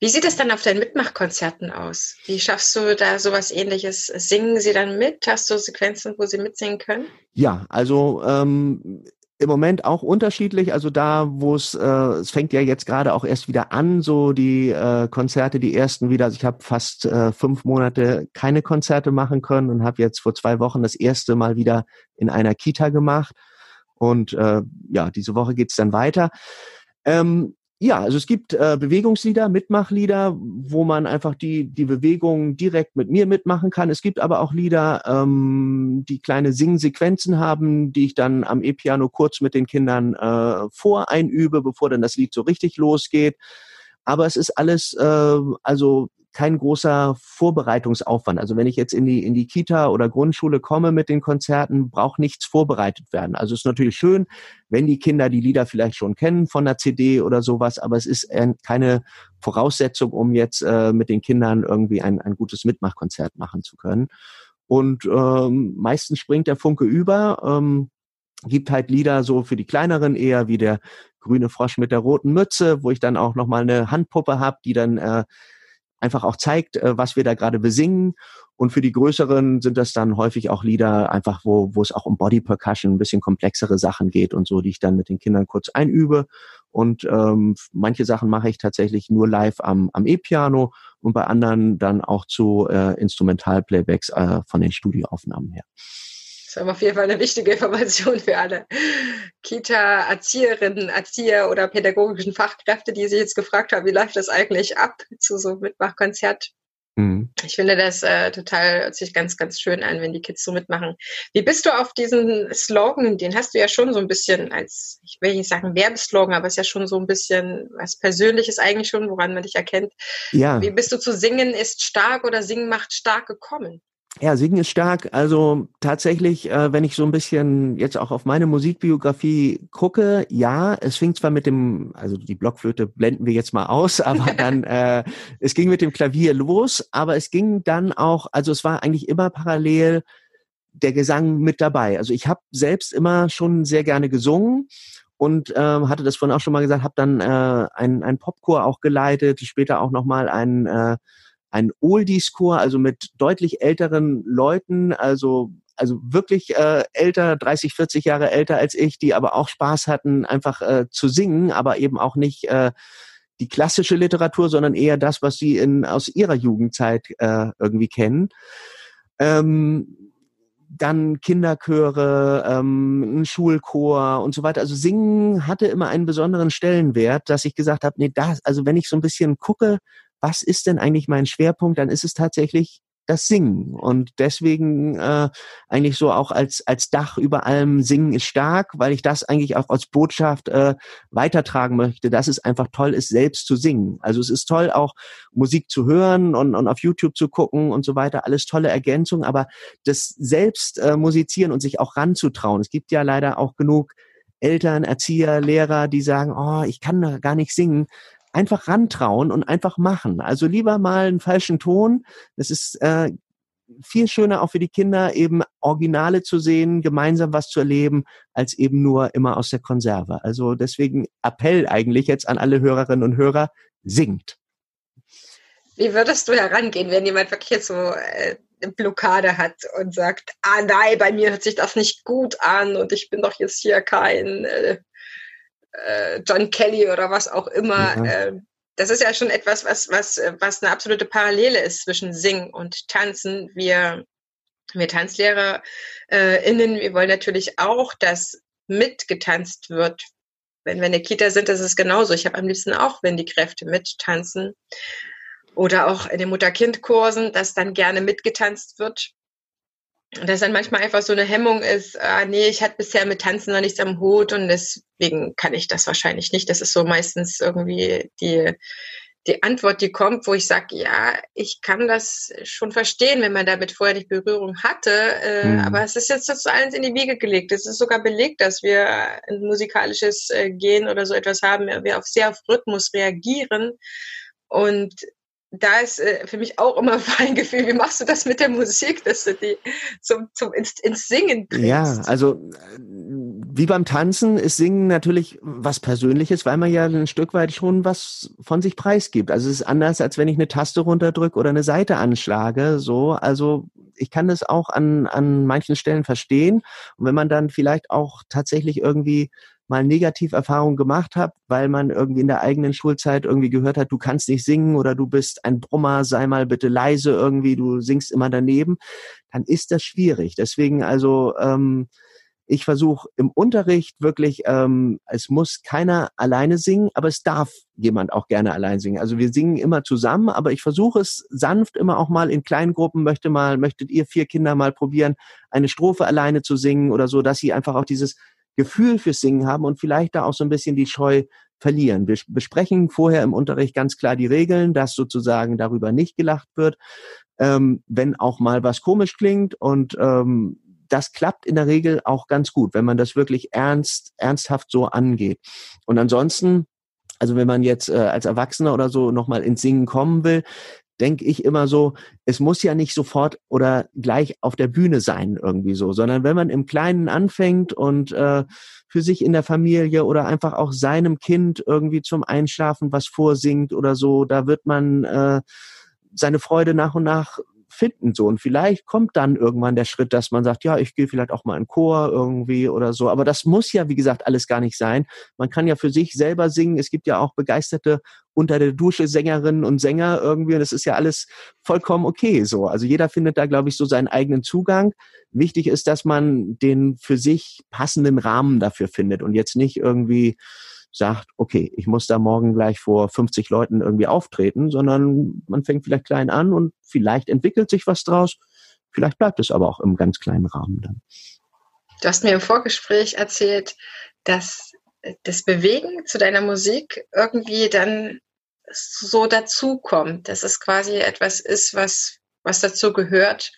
Wie sieht es dann auf deinen Mitmachkonzerten aus? Wie schaffst du da sowas ähnliches? Singen sie dann mit? Hast du Sequenzen, wo sie mitsingen können? Ja, also ähm, im Moment auch unterschiedlich. Also da, wo es, äh, es fängt ja jetzt gerade auch erst wieder an, so die äh, Konzerte, die ersten wieder. Also ich habe fast äh, fünf Monate keine Konzerte machen können und habe jetzt vor zwei Wochen das erste Mal wieder in einer Kita gemacht. Und äh, ja, diese Woche geht's dann weiter. Ähm, ja, also es gibt äh, Bewegungslieder, Mitmachlieder, wo man einfach die, die Bewegung direkt mit mir mitmachen kann. Es gibt aber auch Lieder, ähm, die kleine Singsequenzen haben, die ich dann am E-Piano kurz mit den Kindern äh, voreinübe, bevor dann das Lied so richtig losgeht. Aber es ist alles, äh, also kein großer Vorbereitungsaufwand. Also wenn ich jetzt in die, in die Kita oder Grundschule komme mit den Konzerten, braucht nichts vorbereitet werden. Also es ist natürlich schön, wenn die Kinder die Lieder vielleicht schon kennen von der CD oder sowas, aber es ist keine Voraussetzung, um jetzt äh, mit den Kindern irgendwie ein, ein gutes Mitmachkonzert machen zu können. Und ähm, meistens springt der Funke über. Ähm, gibt halt Lieder so für die kleineren eher wie der grüne Frosch mit der roten Mütze, wo ich dann auch noch mal eine Handpuppe habe, die dann äh, einfach auch zeigt, äh, was wir da gerade besingen. Und für die größeren sind das dann häufig auch Lieder, einfach wo, wo es auch um Body Percussion, ein bisschen komplexere Sachen geht und so, die ich dann mit den Kindern kurz einübe. Und ähm, manche Sachen mache ich tatsächlich nur live am, am E-Piano und bei anderen dann auch zu äh, Instrumentalplaybacks äh, von den Studioaufnahmen her. Ist auf jeden Fall eine wichtige Information für alle Kita-Erzieherinnen, Erzieher oder pädagogischen Fachkräfte, die sich jetzt gefragt haben, wie läuft das eigentlich ab zu so Mitmachkonzert? Mhm. Ich finde das äh, total, hört sich ganz, ganz schön an, wenn die Kids so mitmachen. Wie bist du auf diesen Slogan, den hast du ja schon so ein bisschen als, ich will nicht sagen Werbeslogan, aber es ist ja schon so ein bisschen was Persönliches eigentlich schon, woran man dich erkennt. Ja. Wie bist du zu Singen ist stark oder Singen macht stark gekommen? Ja, Singen ist stark. Also tatsächlich, äh, wenn ich so ein bisschen jetzt auch auf meine Musikbiografie gucke, ja, es fing zwar mit dem, also die Blockflöte blenden wir jetzt mal aus, aber dann, äh, es ging mit dem Klavier los, aber es ging dann auch, also es war eigentlich immer parallel der Gesang mit dabei. Also ich habe selbst immer schon sehr gerne gesungen und ähm, hatte das vorhin auch schon mal gesagt, habe dann äh, ein, ein Popchor auch geleitet, später auch nochmal ein äh, ein Oldies-Chor, also mit deutlich älteren Leuten, also also wirklich äh, älter, 30, 40 Jahre älter als ich, die aber auch Spaß hatten, einfach äh, zu singen, aber eben auch nicht äh, die klassische Literatur, sondern eher das, was sie in, aus ihrer Jugendzeit äh, irgendwie kennen. Ähm, dann Kinderchöre, ähm, ein Schulchor und so weiter. Also Singen hatte immer einen besonderen Stellenwert, dass ich gesagt habe, nee, das, also wenn ich so ein bisschen gucke, was ist denn eigentlich mein Schwerpunkt, dann ist es tatsächlich das Singen. Und deswegen äh, eigentlich so auch als, als Dach über allem Singen ist stark, weil ich das eigentlich auch als Botschaft äh, weitertragen möchte, dass es einfach toll ist, selbst zu singen. Also es ist toll, auch Musik zu hören und, und auf YouTube zu gucken und so weiter, alles tolle Ergänzungen, aber das selbst äh, musizieren und sich auch ranzutrauen. Es gibt ja leider auch genug Eltern, Erzieher, Lehrer, die sagen, oh, ich kann da gar nicht singen einfach rantrauen und einfach machen. Also lieber mal einen falschen Ton. Das ist äh, viel schöner auch für die Kinder, eben Originale zu sehen, gemeinsam was zu erleben, als eben nur immer aus der Konserve. Also deswegen Appell eigentlich jetzt an alle Hörerinnen und Hörer, singt. Wie würdest du herangehen, wenn jemand wirklich jetzt so äh, eine Blockade hat und sagt, ah nein, bei mir hört sich das nicht gut an und ich bin doch jetzt hier kein äh, äh, John Kelly oder was auch immer. Ja. Äh, das ist ja schon etwas, was, was, was eine absolute Parallele ist zwischen Singen und Tanzen. Wir, wir TanzlehrerInnen, äh, wir wollen natürlich auch, dass mitgetanzt wird. Wenn wir in der Kita sind, ist es genauso. Ich habe am liebsten auch, wenn die Kräfte mittanzen. Oder auch in den Mutter-Kind-Kursen, dass dann gerne mitgetanzt wird dass dann manchmal einfach so eine Hemmung ist, ah, nee, ich hatte bisher mit Tanzen noch nichts am Hut und deswegen kann ich das wahrscheinlich nicht. Das ist so meistens irgendwie die, die Antwort, die kommt, wo ich sage, ja, ich kann das schon verstehen, wenn man damit vorher nicht Berührung hatte, äh, mhm. aber es ist jetzt zu allen in die Wiege gelegt. Es ist sogar belegt, dass wir ein musikalisches äh, Gen oder so etwas haben, wir auf sehr auf Rhythmus reagieren und da ist äh, für mich auch immer ein Gefühl, wie machst du das mit der Musik, dass du die zum, zum ins, ins Singen bringst? Ja, also wie beim Tanzen ist Singen natürlich was Persönliches, weil man ja ein Stück weit schon was von sich preisgibt. Also es ist anders, als wenn ich eine Taste runterdrücke oder eine Seite anschlage. So, also ich kann das auch an, an manchen Stellen verstehen. Und wenn man dann vielleicht auch tatsächlich irgendwie mal Negativerfahrungen gemacht habe, weil man irgendwie in der eigenen Schulzeit irgendwie gehört hat, du kannst nicht singen oder du bist ein Brummer, sei mal bitte leise irgendwie, du singst immer daneben, dann ist das schwierig. Deswegen also ähm, ich versuche im Unterricht wirklich, ähm, es muss keiner alleine singen, aber es darf jemand auch gerne allein singen. Also wir singen immer zusammen, aber ich versuche es sanft immer auch mal in kleinen Gruppen, möchte mal, möchtet ihr vier Kinder mal probieren, eine Strophe alleine zu singen oder so, dass sie einfach auch dieses Gefühl fürs Singen haben und vielleicht da auch so ein bisschen die Scheu verlieren. Wir besprechen vorher im Unterricht ganz klar die Regeln, dass sozusagen darüber nicht gelacht wird, ähm, wenn auch mal was komisch klingt und ähm, das klappt in der Regel auch ganz gut, wenn man das wirklich ernst, ernsthaft so angeht. Und ansonsten, also wenn man jetzt äh, als Erwachsener oder so nochmal ins Singen kommen will, denke ich immer so, es muss ja nicht sofort oder gleich auf der Bühne sein irgendwie so, sondern wenn man im Kleinen anfängt und äh, für sich in der Familie oder einfach auch seinem Kind irgendwie zum Einschlafen was vorsingt oder so, da wird man äh, seine Freude nach und nach finden so und vielleicht kommt dann irgendwann der Schritt, dass man sagt, ja, ich gehe vielleicht auch mal in Chor irgendwie oder so, aber das muss ja wie gesagt alles gar nicht sein. Man kann ja für sich selber singen. Es gibt ja auch begeisterte unter der Dusche Sängerinnen und Sänger irgendwie und das ist ja alles vollkommen okay so. Also jeder findet da glaube ich so seinen eigenen Zugang. Wichtig ist, dass man den für sich passenden Rahmen dafür findet und jetzt nicht irgendwie sagt, okay, ich muss da morgen gleich vor 50 Leuten irgendwie auftreten, sondern man fängt vielleicht klein an und vielleicht entwickelt sich was draus. Vielleicht bleibt es aber auch im ganz kleinen Rahmen dann. Du hast mir im Vorgespräch erzählt, dass das Bewegen zu deiner Musik irgendwie dann so dazukommt, dass es quasi etwas ist, was, was dazu gehört,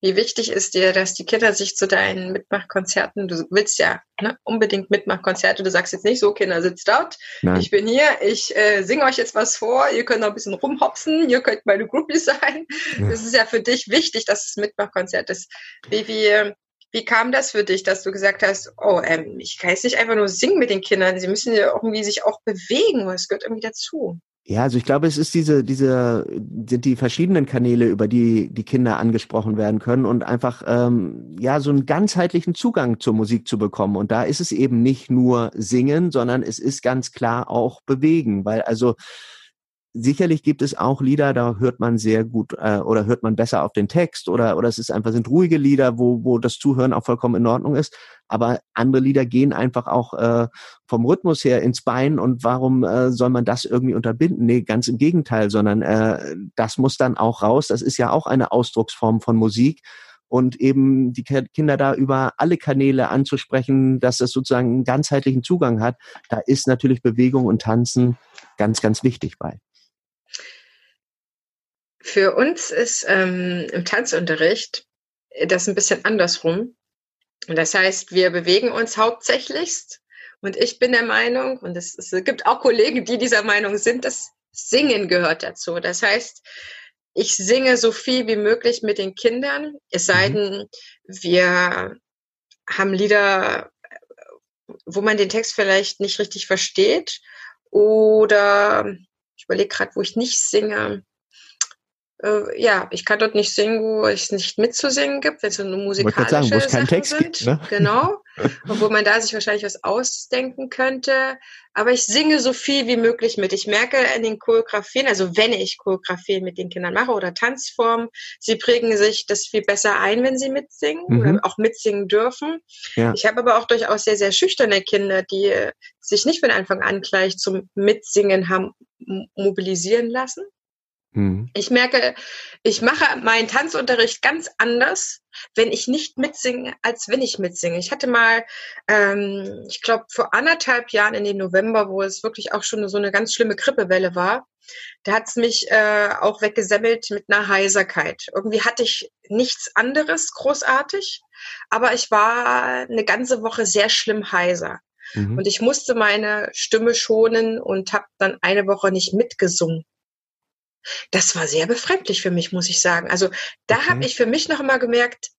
wie wichtig ist dir, dass die Kinder sich zu deinen Mitmachkonzerten, du willst ja ne, unbedingt Mitmachkonzerte, du sagst jetzt nicht so, Kinder, sitzt dort, Nein. ich bin hier, ich äh, singe euch jetzt was vor, ihr könnt noch ein bisschen rumhopsen, ihr könnt meine Groupies sein. Ja. Das ist ja für dich wichtig, dass es Mitmachkonzert ist. Wie, wie, wie kam das für dich, dass du gesagt hast, oh, ähm, ich kann jetzt nicht einfach nur singen mit den Kindern, sie müssen ja irgendwie sich auch bewegen, es gehört irgendwie dazu. Ja, also ich glaube, es ist diese, diese, sind die verschiedenen Kanäle, über die die Kinder angesprochen werden können und einfach ähm, ja so einen ganzheitlichen Zugang zur Musik zu bekommen. Und da ist es eben nicht nur singen, sondern es ist ganz klar auch bewegen, weil also sicherlich gibt es auch Lieder, da hört man sehr gut äh, oder hört man besser auf den Text oder oder es ist einfach sind ruhige Lieder, wo wo das Zuhören auch vollkommen in Ordnung ist. Aber andere Lieder gehen einfach auch äh, vom Rhythmus her ins Bein und warum äh, soll man das irgendwie unterbinden? Nee, ganz im Gegenteil, sondern äh, das muss dann auch raus. Das ist ja auch eine Ausdrucksform von Musik und eben die Kinder da über alle Kanäle anzusprechen, dass das sozusagen einen ganzheitlichen Zugang hat. Da ist natürlich Bewegung und Tanzen ganz, ganz wichtig bei. Für uns ist ähm, im Tanzunterricht das ein bisschen andersrum. Und das heißt, wir bewegen uns hauptsächlichst. Und ich bin der Meinung, und es, es gibt auch Kollegen, die dieser Meinung sind, dass Singen gehört dazu. Das heißt, ich singe so viel wie möglich mit den Kindern, es sei mhm. denn, wir haben Lieder, wo man den Text vielleicht nicht richtig versteht. Oder ich überlege gerade, wo ich nicht singe äh, ja, ich kann dort nicht singen, wo es nicht mitzusingen gibt, wenn es nur musikalische sagen, es keinen Text sind. Gibt, ne? Genau. Obwohl man da sich wahrscheinlich was ausdenken könnte. Aber ich singe so viel wie möglich mit. Ich merke in den Choreografien, also wenn ich Choreografien mit den Kindern mache oder Tanzformen, sie prägen sich das viel besser ein, wenn sie mitsingen mhm. oder auch mitsingen dürfen. Ja. Ich habe aber auch durchaus sehr, sehr schüchterne Kinder, die sich nicht von Anfang an gleich zum Mitsingen haben mobilisieren lassen. Mhm. Ich merke, ich mache meinen Tanzunterricht ganz anders, wenn ich nicht mitsinge, als wenn ich mitsinge. Ich hatte mal, ähm, ich glaube, vor anderthalb Jahren in den November, wo es wirklich auch schon so eine ganz schlimme Grippewelle war, da hat es mich äh, auch weggesemmelt mit einer Heiserkeit. Irgendwie hatte ich nichts anderes großartig, aber ich war eine ganze Woche sehr schlimm heiser. Mhm. Und ich musste meine Stimme schonen und habe dann eine Woche nicht mitgesungen. Das war sehr befremdlich für mich, muss ich sagen. Also da okay. habe ich für mich noch mal gemerkt,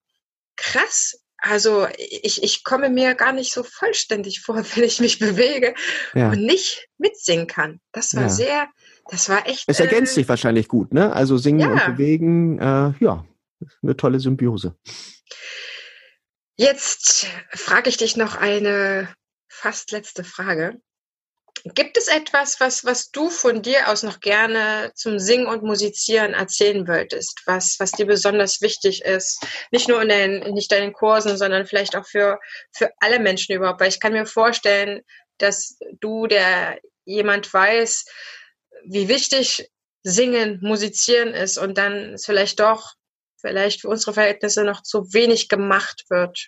krass, also ich, ich komme mir gar nicht so vollständig vor, wenn ich mich bewege ja. und nicht mitsingen kann. Das war ja. sehr, das war echt. Es ergänzt äh, sich wahrscheinlich gut, ne? Also singen ja. und bewegen, äh, ja, eine tolle Symbiose. Jetzt frage ich dich noch eine fast letzte Frage. Gibt es etwas, was, was du von dir aus noch gerne zum Singen und Musizieren erzählen wolltest, was, was dir besonders wichtig ist? Nicht nur in deinen, nicht deinen Kursen, sondern vielleicht auch für, für alle Menschen überhaupt. Weil ich kann mir vorstellen, dass du, der jemand weiß, wie wichtig Singen, Musizieren ist und dann vielleicht doch, vielleicht für unsere Verhältnisse noch zu wenig gemacht wird.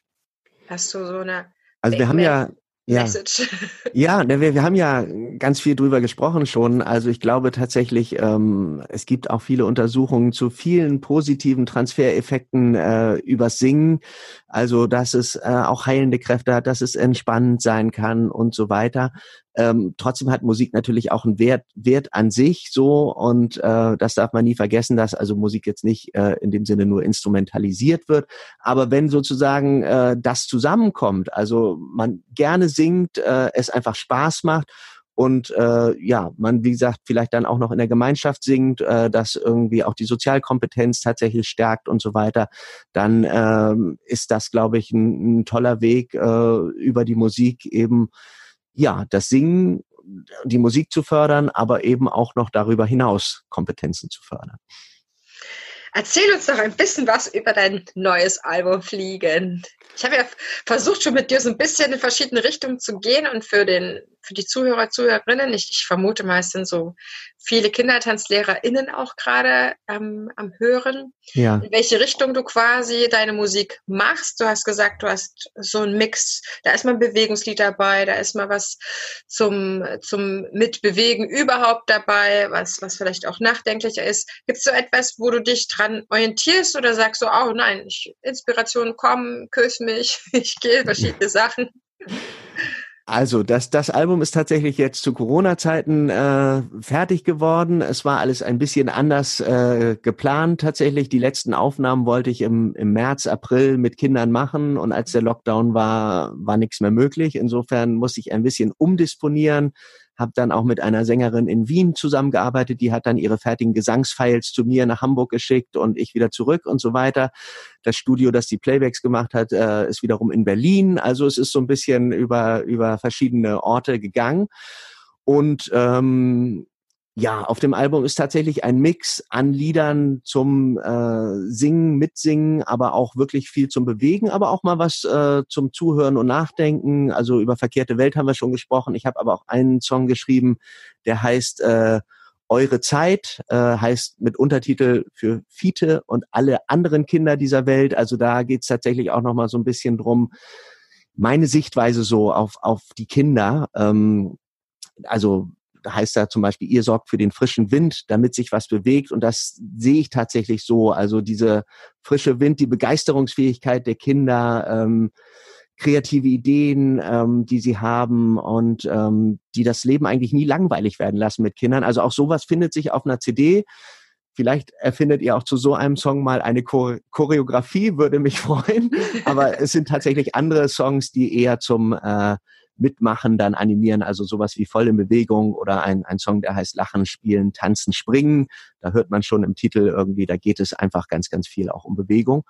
Hast du so eine also wir haben ja ja. Message. Ja, ne, wir, wir haben ja ganz viel drüber gesprochen schon. Also ich glaube tatsächlich, ähm, es gibt auch viele Untersuchungen zu vielen positiven Transfereffekten äh, übers Singen. Also dass es äh, auch heilende Kräfte hat, dass es entspannend sein kann und so weiter. Ähm, trotzdem hat Musik natürlich auch einen Wert, Wert an sich so und äh, das darf man nie vergessen, dass also Musik jetzt nicht äh, in dem Sinne nur instrumentalisiert wird. Aber wenn sozusagen äh, das zusammenkommt, also man gerne singt, äh, es einfach Spaß macht und äh, ja, man, wie gesagt, vielleicht dann auch noch in der Gemeinschaft singt, äh, das irgendwie auch die Sozialkompetenz tatsächlich stärkt und so weiter, dann ähm, ist das, glaube ich, ein, ein toller Weg äh, über die Musik eben ja, das Singen, die Musik zu fördern, aber eben auch noch darüber hinaus Kompetenzen zu fördern. Erzähl uns doch ein bisschen was über dein neues Album Fliegen. Ich habe ja versucht, schon mit dir so ein bisschen in verschiedene Richtungen zu gehen und für den für die Zuhörer, Zuhörerinnen, ich, ich vermute sind so viele KindertanzlehrerInnen auch gerade ähm, am Hören, ja. in welche Richtung du quasi deine Musik machst. Du hast gesagt, du hast so einen Mix, da ist mal ein Bewegungslied dabei, da ist mal was zum, zum Mitbewegen überhaupt dabei, was, was vielleicht auch nachdenklicher ist. Gibt es so etwas, wo du dich dran orientierst oder sagst so, oh nein, ich, Inspiration kommen, küss mich, ich gehe verschiedene Sachen? Also, das, das Album ist tatsächlich jetzt zu Corona-Zeiten äh, fertig geworden. Es war alles ein bisschen anders äh, geplant tatsächlich. Die letzten Aufnahmen wollte ich im, im März, April mit Kindern machen und als der Lockdown war, war nichts mehr möglich. Insofern musste ich ein bisschen umdisponieren habe dann auch mit einer Sängerin in Wien zusammengearbeitet, die hat dann ihre fertigen Gesangsfiles zu mir nach Hamburg geschickt und ich wieder zurück und so weiter. Das Studio, das die Playbacks gemacht hat, äh, ist wiederum in Berlin. Also es ist so ein bisschen über, über verschiedene Orte gegangen. Und ähm, ja, auf dem Album ist tatsächlich ein Mix an Liedern zum äh, Singen, Mitsingen, aber auch wirklich viel zum Bewegen, aber auch mal was äh, zum Zuhören und Nachdenken. Also über verkehrte Welt haben wir schon gesprochen. Ich habe aber auch einen Song geschrieben, der heißt äh, Eure Zeit, äh, heißt mit Untertitel für Fiete und alle anderen Kinder dieser Welt. Also da geht's tatsächlich auch noch mal so ein bisschen drum, meine Sichtweise so auf, auf die Kinder. Ähm, also heißt da zum Beispiel, ihr sorgt für den frischen Wind, damit sich was bewegt. Und das sehe ich tatsächlich so. Also diese frische Wind, die Begeisterungsfähigkeit der Kinder, ähm, kreative Ideen, ähm, die sie haben und ähm, die das Leben eigentlich nie langweilig werden lassen mit Kindern. Also auch sowas findet sich auf einer CD. Vielleicht erfindet ihr auch zu so einem Song mal eine Choreografie, würde mich freuen. Aber es sind tatsächlich andere Songs, die eher zum äh, Mitmachen dann animieren, also sowas wie voll in Bewegung oder ein, ein Song, der heißt Lachen, Spielen, Tanzen, Springen. Da hört man schon im Titel irgendwie, da geht es einfach ganz, ganz viel auch um Bewegung.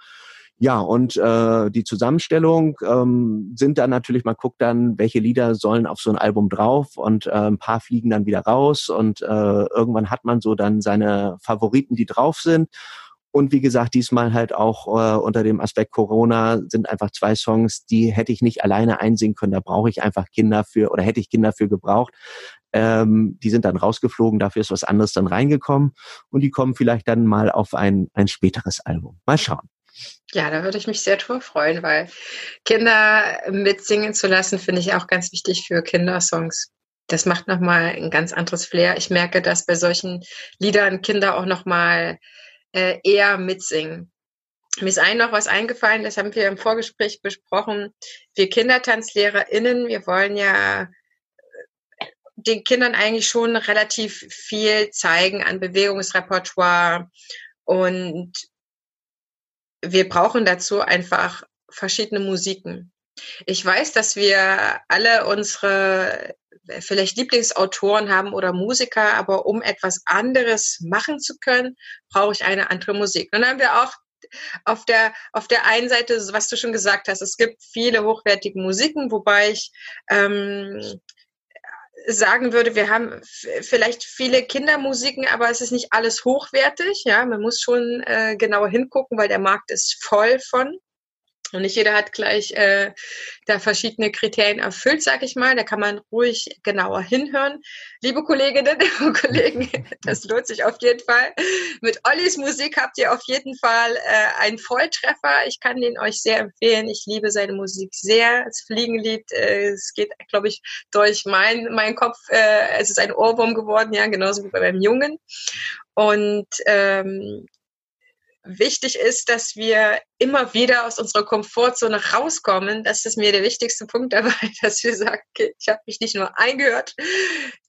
Ja, und äh, die Zusammenstellung ähm, sind dann natürlich, man guckt dann, welche Lieder sollen auf so ein Album drauf und äh, ein paar fliegen dann wieder raus und äh, irgendwann hat man so dann seine Favoriten, die drauf sind. Und wie gesagt, diesmal halt auch äh, unter dem Aspekt Corona sind einfach zwei Songs, die hätte ich nicht alleine einsingen können. Da brauche ich einfach Kinder für oder hätte ich Kinder für gebraucht. Ähm, die sind dann rausgeflogen, dafür ist was anderes dann reingekommen und die kommen vielleicht dann mal auf ein, ein späteres Album. Mal schauen. Ja, da würde ich mich sehr drüber freuen, weil Kinder mitsingen zu lassen, finde ich auch ganz wichtig für Kindersongs. Das macht nochmal ein ganz anderes Flair. Ich merke, dass bei solchen Liedern Kinder auch nochmal äh, eher mitsingen. Mir ist ein noch was eingefallen, das haben wir im Vorgespräch besprochen. Wir KindertanzlehrerInnen, wir wollen ja äh, den Kindern eigentlich schon relativ viel zeigen an Bewegungsrepertoire und wir brauchen dazu einfach verschiedene Musiken. Ich weiß, dass wir alle unsere vielleicht Lieblingsautoren haben oder Musiker, aber um etwas anderes machen zu können, brauche ich eine andere Musik. Und dann haben wir auch auf der, auf der einen Seite, was du schon gesagt hast, es gibt viele hochwertige Musiken, wobei ich ähm, sagen würde, wir haben vielleicht viele Kindermusiken, aber es ist nicht alles hochwertig. Ja, man muss schon äh, genauer hingucken, weil der Markt ist voll von. Und nicht jeder hat gleich äh, da verschiedene Kriterien erfüllt, sag ich mal. Da kann man ruhig genauer hinhören. Liebe Kolleginnen und Kollegen, das lohnt sich auf jeden Fall. Mit Ollis Musik habt ihr auf jeden Fall äh, einen Volltreffer. Ich kann den euch sehr empfehlen. Ich liebe seine Musik sehr. Das Fliegenlied, äh, es geht, glaube ich, durch mein, mein Kopf. Äh, es ist ein Ohrwurm geworden, ja, genauso wie bei meinem Jungen. Und ähm, wichtig ist, dass wir immer wieder aus unserer Komfortzone rauskommen. Das ist mir der wichtigste Punkt dabei, dass wir sagen, okay, ich habe mich nicht nur eingehört,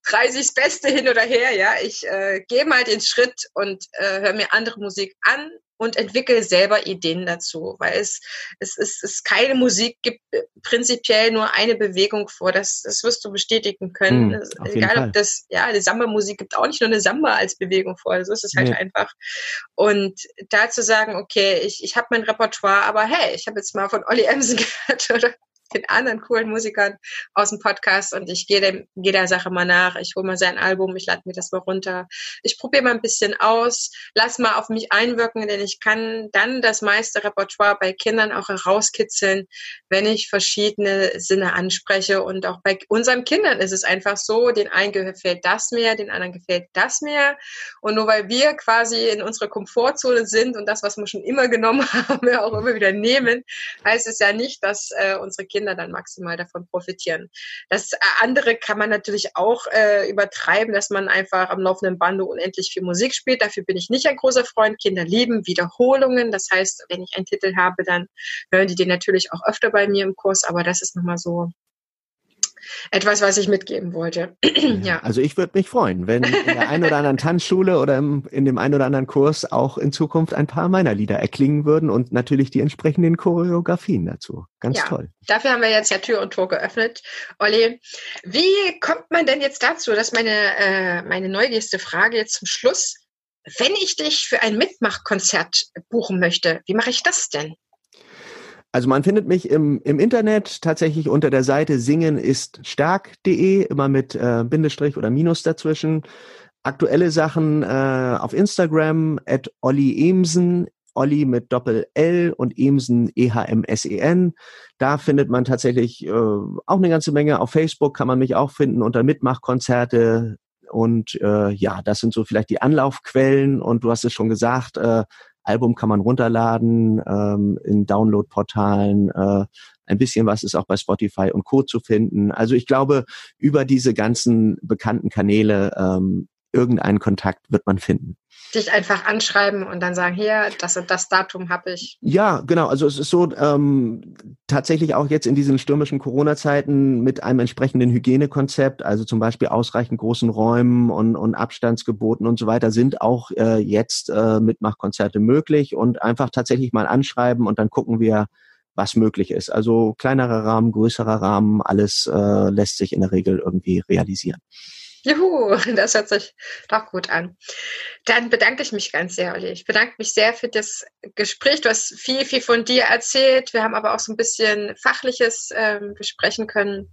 30 das Beste hin oder her, ja, ich äh, gehe mal den Schritt und äh, höre mir andere Musik an und entwickle selber Ideen dazu, weil es, es, es, es keine Musik gibt äh, prinzipiell nur eine Bewegung vor. Das, das wirst du bestätigen können. Mm, Egal ob das, ja, die Samba-Musik gibt auch nicht nur eine Samba als Bewegung vor. So ist es halt nee. einfach. Und da zu sagen, okay, ich, ich habe mein Repertoire, aber hey, ich habe jetzt mal von Olli Emsen gehört oder den anderen coolen Musikern aus dem Podcast und ich gehe dem, der Sache mal nach. Ich hole mal sein Album, ich lade mir das mal runter. Ich probiere mal ein bisschen aus, lass mal auf mich einwirken, denn ich kann dann das meiste Repertoire bei Kindern auch herauskitzeln, wenn ich verschiedene Sinne anspreche. Und auch bei unseren Kindern ist es einfach so, den einen gefällt das mehr, den anderen gefällt das mehr. Und nur weil wir quasi in unserer Komfortzone sind und das, was wir schon immer genommen haben, wir auch immer wieder nehmen, heißt es ja nicht, dass äh, unsere Kinder Kinder dann maximal davon profitieren. Das äh, andere kann man natürlich auch äh, übertreiben, dass man einfach am laufenden Bande unendlich viel Musik spielt. Dafür bin ich nicht ein großer Freund. Kinder lieben Wiederholungen. Das heißt, wenn ich einen Titel habe, dann hören die den natürlich auch öfter bei mir im Kurs. Aber das ist nochmal so etwas, was ich mitgeben wollte. ja. Also ich würde mich freuen, wenn in der einen oder anderen Tanzschule oder im, in dem einen oder anderen Kurs auch in Zukunft ein paar meiner Lieder erklingen würden und natürlich die entsprechenden Choreografien dazu. Ganz ja, toll. Dafür haben wir jetzt ja Tür und Tor geöffnet. Olli, wie kommt man denn jetzt dazu? Das ist meine, äh, meine neugierigste Frage jetzt zum Schluss. Wenn ich dich für ein Mitmachkonzert buchen möchte, wie mache ich das denn? Also man findet mich im, im Internet tatsächlich unter der Seite singen ist stark.de, immer mit äh, Bindestrich oder Minus dazwischen. aktuelle Sachen äh, auf Instagram at Olli Emsen, Olli mit Doppel L und Emsen E-H-M-S-E-N. Da findet man tatsächlich äh, auch eine ganze Menge. Auf Facebook kann man mich auch finden unter Mitmachkonzerte. Und äh, ja, das sind so vielleicht die Anlaufquellen. Und du hast es schon gesagt, äh, Album kann man runterladen ähm, in Downloadportalen. Äh, ein bisschen was ist auch bei Spotify und Co. zu finden. Also ich glaube, über diese ganzen bekannten Kanäle ähm, irgendeinen Kontakt wird man finden. Dich einfach anschreiben und dann sagen, hier, das und das Datum habe ich. Ja, genau. Also es ist so, ähm, tatsächlich auch jetzt in diesen stürmischen Corona-Zeiten mit einem entsprechenden Hygienekonzept, also zum Beispiel ausreichend großen Räumen und, und Abstandsgeboten und so weiter, sind auch äh, jetzt äh, Mitmachkonzerte möglich und einfach tatsächlich mal anschreiben und dann gucken wir, was möglich ist. Also kleinerer Rahmen, größerer Rahmen, alles äh, lässt sich in der Regel irgendwie realisieren. Juhu, das hört sich doch gut an. Dann bedanke ich mich ganz sehr, Olli. Ich bedanke mich sehr für das Gespräch. Du hast viel, viel von dir erzählt. Wir haben aber auch so ein bisschen Fachliches ähm, besprechen können.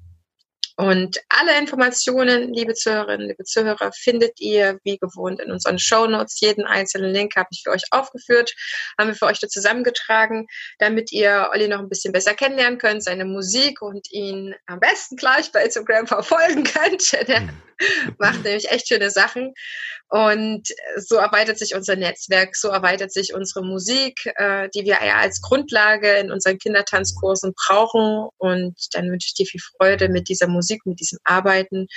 Und alle Informationen, liebe Zuhörerinnen, liebe Zuhörer, findet ihr wie gewohnt in unseren Show Notes. Jeden einzelnen Link habe ich für euch aufgeführt, haben wir für euch da zusammengetragen, damit ihr Olli noch ein bisschen besser kennenlernen könnt, seine Musik und ihn am besten gleich bei Instagram verfolgen könnt. Der macht nämlich echt schöne Sachen. Und so erweitert sich unser Netzwerk, so erweitert sich unsere Musik, äh, die wir ja als Grundlage in unseren Kindertanzkursen brauchen. Und dann wünsche ich dir viel Freude mit dieser Musik, mit diesem Arbeiten.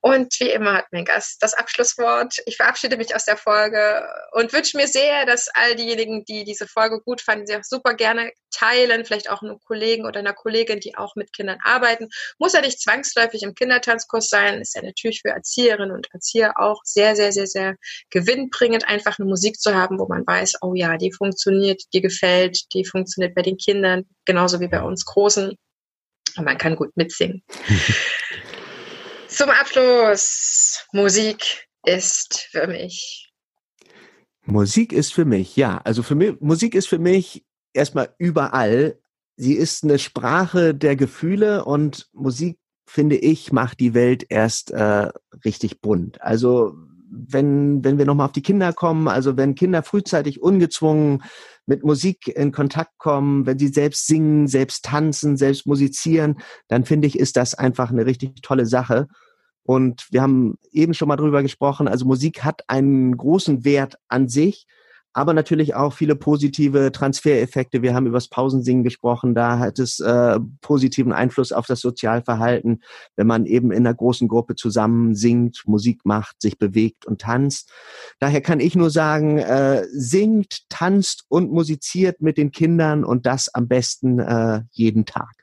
Und wie immer hat mein Gast das Abschlusswort. Ich verabschiede mich aus der Folge und wünsche mir sehr, dass all diejenigen, die diese Folge gut fanden, sie auch super gerne teilen, vielleicht auch einem Kollegen oder einer Kollegin, die auch mit Kindern arbeiten. Muss ja nicht zwangsläufig im Kindertanzkurs sein, ist ja natürlich für Erzieherinnen und Erzieher auch sehr, sehr, sehr, sehr gewinnbringend, einfach eine Musik zu haben, wo man weiß, oh ja, die funktioniert, die gefällt, die funktioniert bei den Kindern, genauso wie bei uns Großen. Und man kann gut mitsingen. Zum Abschluss, Musik ist für mich. Musik ist für mich, ja. Also für mich, Musik ist für mich erstmal überall. Sie ist eine Sprache der Gefühle und Musik finde ich, macht die Welt erst äh, richtig bunt. Also wenn, wenn wir nochmal auf die Kinder kommen, also wenn Kinder frühzeitig ungezwungen mit Musik in Kontakt kommen, wenn sie selbst singen, selbst tanzen, selbst musizieren, dann finde ich, ist das einfach eine richtig tolle Sache. Und wir haben eben schon mal drüber gesprochen, also Musik hat einen großen Wert an sich, aber natürlich auch viele positive Transfereffekte. Wir haben über das Pausensingen gesprochen, da hat es äh, positiven Einfluss auf das Sozialverhalten, wenn man eben in einer großen Gruppe zusammen singt, Musik macht, sich bewegt und tanzt. Daher kann ich nur sagen, äh, singt, tanzt und musiziert mit den Kindern und das am besten äh, jeden Tag.